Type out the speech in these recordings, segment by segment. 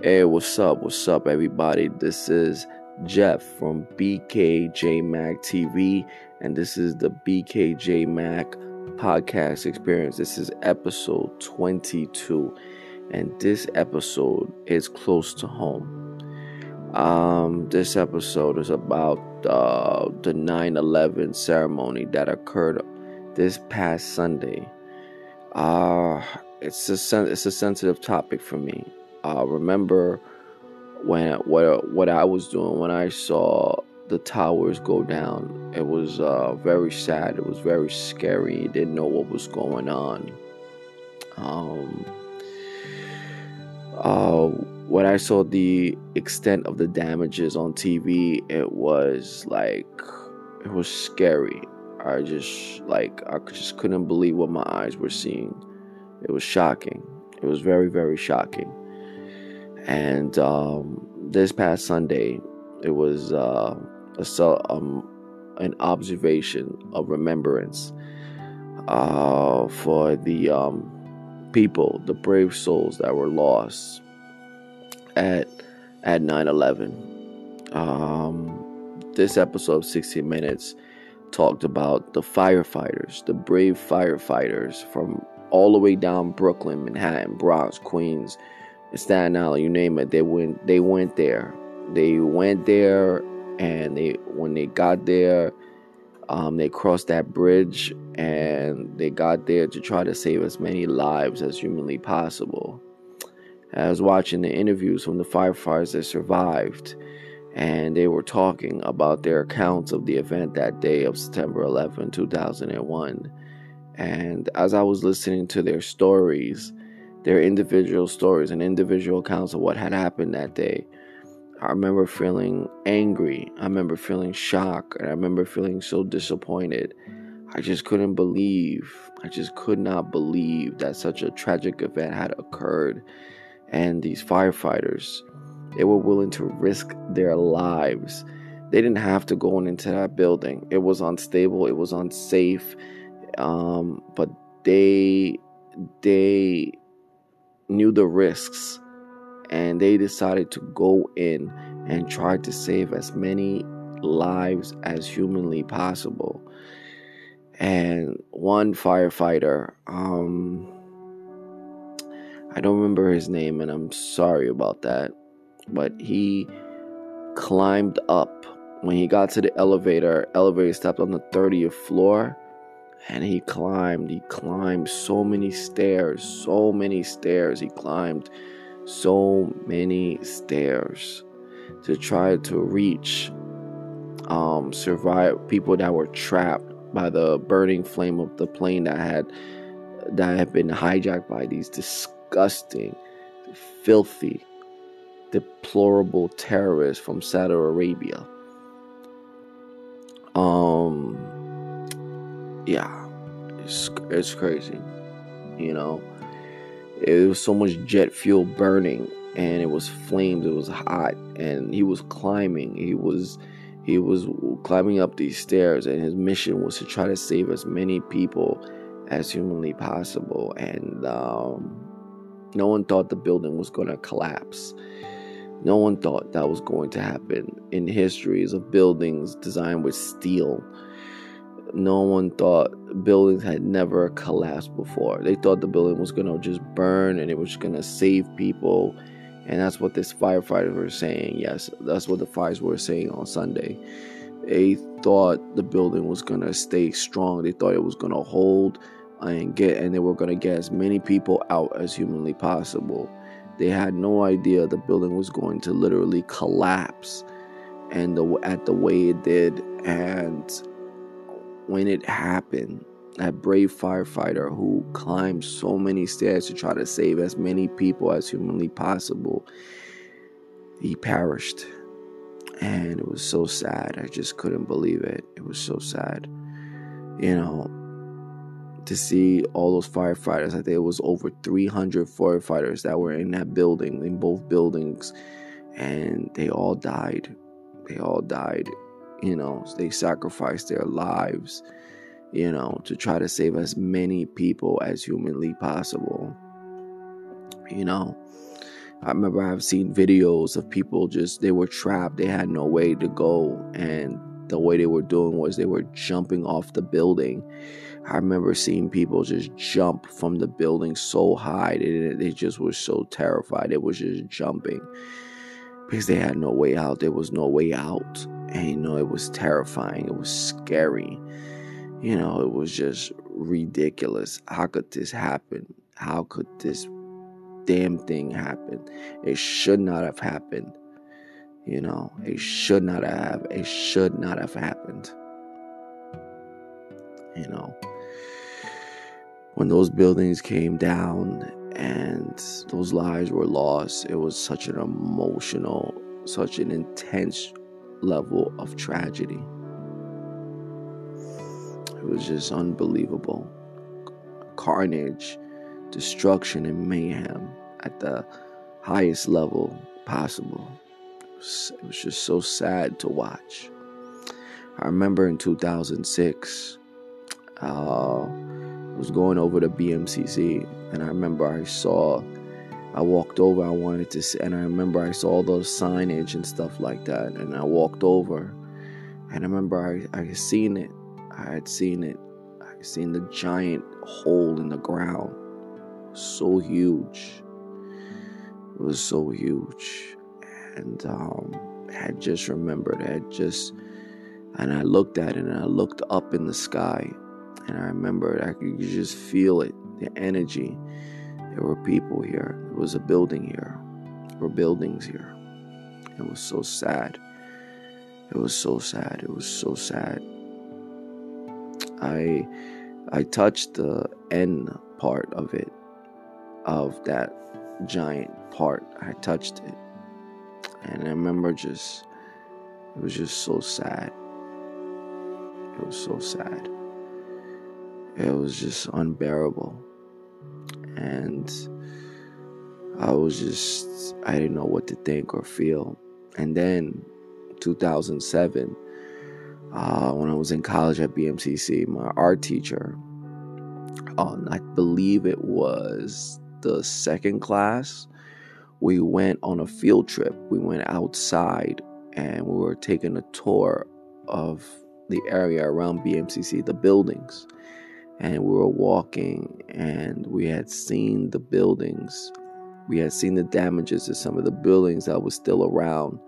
Hey, what's up? What's up, everybody? This is Jeff from BKJ Mac TV, and this is the BKJ Mac podcast experience. This is episode 22, and this episode is close to home. Um, this episode is about uh, the 9 11 ceremony that occurred this past Sunday. Uh, it's a sen- it's a sensitive topic for me. Uh, remember when what what I was doing when I saw the towers go down. It was uh, very sad. It was very scary. Didn't know what was going on. Um, uh, when I saw the extent of the damages on TV, it was like it was scary. I just like I just couldn't believe what my eyes were seeing. It was shocking. It was very very shocking. And um, this past Sunday, it was uh, a, um, an observation of remembrance uh, for the um, people, the brave souls that were lost at at 9/11. Um, this episode of 60 Minutes talked about the firefighters, the brave firefighters from all the way down Brooklyn, Manhattan, Bronx, Queens, Staten Island, you name it. They went. They went there. They went there, and they when they got there, um, they crossed that bridge, and they got there to try to save as many lives as humanly possible. I was watching the interviews from the firefighters that survived, and they were talking about their accounts of the event that day of September 11, 2001. And as I was listening to their stories, their individual stories and individual accounts of what had happened that day, I remember feeling angry. I remember feeling shocked. And I remember feeling so disappointed. I just couldn't believe, I just could not believe that such a tragic event had occurred. And these firefighters, they were willing to risk their lives. They didn't have to go into that building. It was unstable, it was unsafe. Um, but they they knew the risks and they decided to go in and try to save as many lives as humanly possible. And one firefighter, um, I don't remember his name, and I'm sorry about that, but he climbed up. When he got to the elevator, elevator stopped on the 30th floor and he climbed he climbed so many stairs so many stairs. He climbed so many stairs to try to reach um survive people that were trapped by the burning flame of the plane that had that had been hijacked by these disgusting filthy deplorable terrorists from Saudi Arabia. Um yeah, it's it's crazy. You know, it was so much jet fuel burning, and it was flames. It was hot, and he was climbing. He was he was climbing up these stairs, and his mission was to try to save as many people as humanly possible. And um, no one thought the building was going to collapse. No one thought that was going to happen in histories of buildings designed with steel no one thought buildings had never collapsed before. They thought the building was gonna just burn and it was gonna save people. And that's what this firefighters were saying. Yes, that's what the fires were saying on Sunday. They thought the building was gonna stay strong. They thought it was gonna hold and get and they were gonna get as many people out as humanly possible. They had no idea the building was going to literally collapse and the at the way it did and when it happened, that brave firefighter who climbed so many stairs to try to save as many people as humanly possible, he perished. And it was so sad. I just couldn't believe it. It was so sad. You know, to see all those firefighters, I think it was over 300 firefighters that were in that building, in both buildings, and they all died. They all died you know, they sacrificed their lives, you know, to try to save as many people as humanly possible. You know, I remember I've seen videos of people just they were trapped, they had no way to go, and the way they were doing was they were jumping off the building. I remember seeing people just jump from the building so high, they, they just were so terrified. It was just jumping because they had no way out. There was no way out. And you know, it was terrifying. It was scary. You know, it was just ridiculous. How could this happen? How could this damn thing happen? It should not have happened. You know, it should not have. It should not have happened. You know, when those buildings came down and those lives were lost, it was such an emotional, such an intense level of tragedy. It was just unbelievable. Carnage, destruction, and mayhem at the highest level possible. It was, just so sad to watch. I remember in 2006, uh, I was going over to BMCC, and I remember I saw I walked over. I wanted to see, and I remember I saw all those signage and stuff like that. And I walked over, and I remember I, I had seen it. I had seen it. I had seen the giant hole in the ground, so huge. It was so huge, and um, I just remembered. I had just, and I looked at it, and I looked up in the sky, and I remembered I could just feel it, the energy there were people here. There was a building here. There were buildings here. It was so sad. It was so sad. It was so sad. I I touched the end part of it, of that giant part. I touched it. And I remember just, it was just so sad. It was so sad. It was just unbearable and I was just I didn't know what to think or feel. And then 2007, uh, when I was in college at BMCC, my art teacher, um, I believe it was the second class, we went on a field trip. We went outside and we were taking a tour of the area around BMCC, the buildings and we were walking and we had seen the buildings. We had seen the damages to some of the buildings that was still around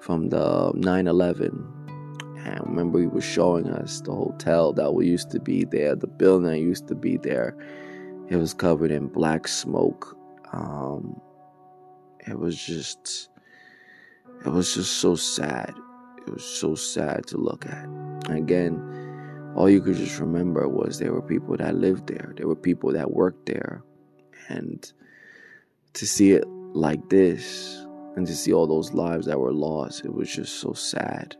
from the 9-11 and I remember he was showing us the hotel that we used to be there the building that used to be there. It was covered in black smoke. Um, it was just it was just so sad. It was so sad to look at. Again all you could just remember was there were people that lived there, there were people that worked there. And to see it like this and to see all those lives that were lost, it was just so sad.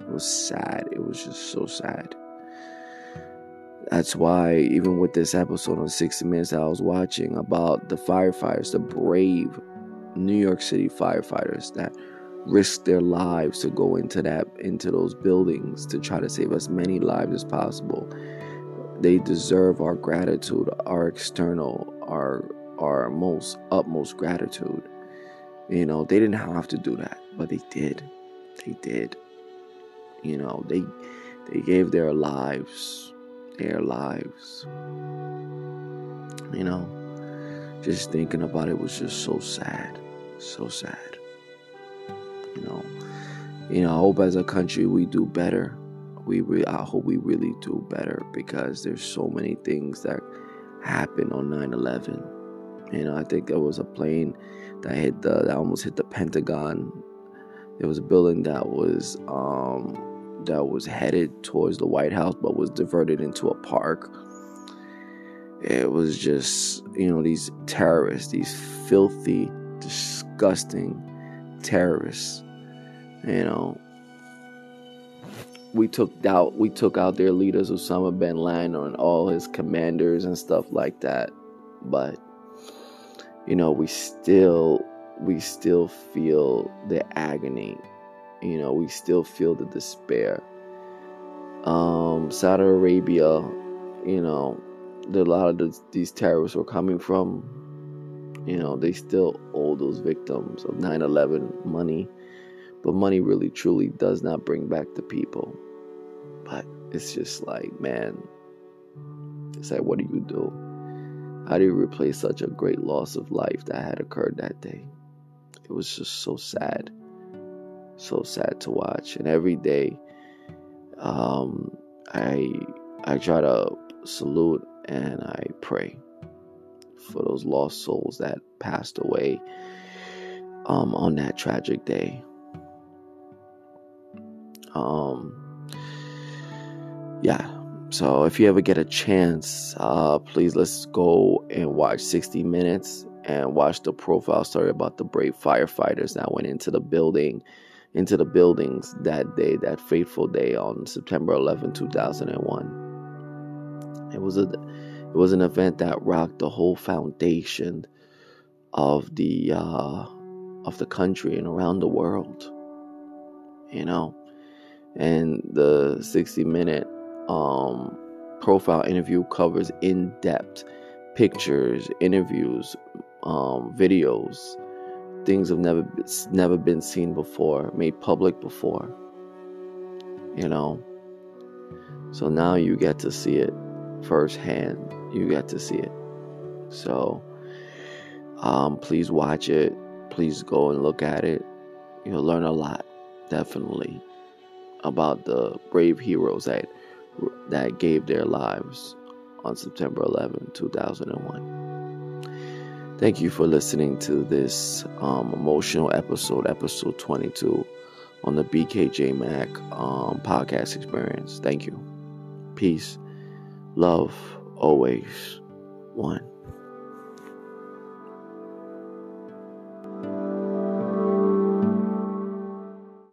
It was sad. It was just so sad. That's why, even with this episode on 60 Minutes I was watching about the firefighters, the brave New York City firefighters that risk their lives to go into that into those buildings to try to save as many lives as possible. They deserve our gratitude our external our our most utmost gratitude. You know they didn't have to do that but they did. They did. You know they they gave their lives their lives. You know just thinking about it was just so sad so sad you know, you know. I hope as a country we do better. We re- I hope we really do better because there's so many things that happened on 9/11. You know, I think there was a plane that hit the that almost hit the Pentagon. There was a building that was um, that was headed towards the White House, but was diverted into a park. It was just you know these terrorists, these filthy, disgusting terrorists. You know, we took out we took out their leaders, Osama bin Laden, and all his commanders and stuff like that. But you know, we still we still feel the agony. You know, we still feel the despair. Um, Saudi Arabia, you know, a lot of the, these terrorists were coming from. You know, they still owe those victims of 9 11 money, but money really truly does not bring back the people. But it's just like, man, it's like, what do you do? How do you replace such a great loss of life that had occurred that day? It was just so sad. So sad to watch. And every day, um, I I try to salute and I pray for those lost souls that passed away um, on that tragic day. Um, yeah. So if you ever get a chance, uh, please let's go and watch 60 Minutes and watch the profile story about the brave firefighters that went into the building, into the buildings that day, that fateful day on September 11, 2001. It was a, it was an event that rocked the whole foundation of the uh, of the country and around the world. You know, and the 60 minute um, profile interview covers in depth pictures, interviews, um, videos, things have never never been seen before, made public before. You know, so now you get to see it firsthand. You get to see it. So, um, please watch it. Please go and look at it. You'll learn a lot, definitely, about the brave heroes that that gave their lives on September 11, 2001. Thank you for listening to this um, emotional episode, episode 22 on the BKJ Mac um, podcast experience. Thank you. Peace, love, always one.